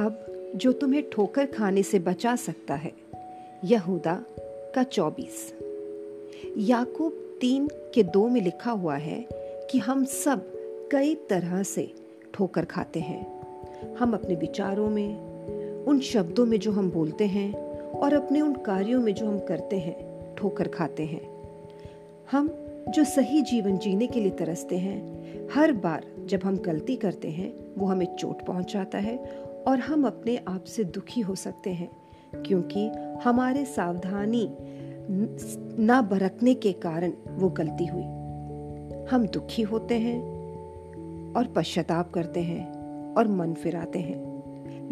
जो तुम्हें ठोकर खाने से बचा सकता है, यहूदा का चौबीस। याकूब तीन के दो में लिखा हुआ है कि हम सब कई तरह से ठोकर खाते हैं। हम अपने विचारों में, उन शब्दों में जो हम बोलते हैं और अपने उन कार्यों में जो हम करते हैं, ठोकर खाते हैं। हम जो सही जीवन जीने के लिए तरसते हैं, हर बार जब हम गलती करते हैं, वो हमें चोट पहुंचाता है और हम अपने आप से दुखी हो सकते हैं, क्योंकि हमारे सावधानी ना बरतने के कारण वो गलती हुई। हम दुखी होते हैं और पश्चाताप करते हैं और मन फिराते हैं।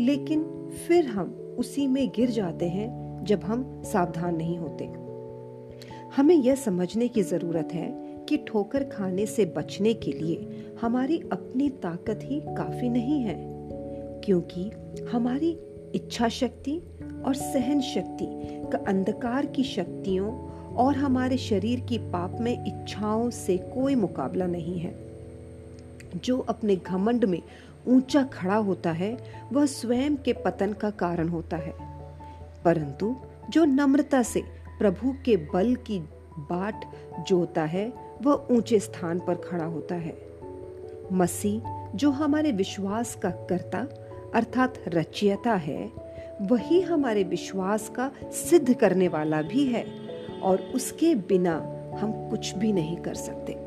लेकिन फिर हम उसी में गिर जाते हैं जब हम सावधान नहीं होते। हमें यह समझने की ज़रूरत है कि ठोकर खाने से बचने के लिए हमारी अपनी ताकत ही काफ़ी नहीं है। क्योंकि हमारी इच्छा शक्ति और सहन शक्ति का अंधकार की शक्तियों और हमारे शरीर की पाप में इच्छाओं से कोई मुकाबला नहीं है। जो अपने घमंड में ऊँचा खड़ा होता है, वह स्वयं के पतन का कारण होता है। परंतु जो नम्रता से प्रभु के बल की बाट जोता है, वह ऊँचे स्थान पर खड़ा होता है। मसीह, जो हमारे विश्वास का कर्ता अर्थात रचयता है, वही हमारे विश्वास का सिद्ध करने वाला भी है और उसके बिना हम कुछ भी नहीं कर सकते।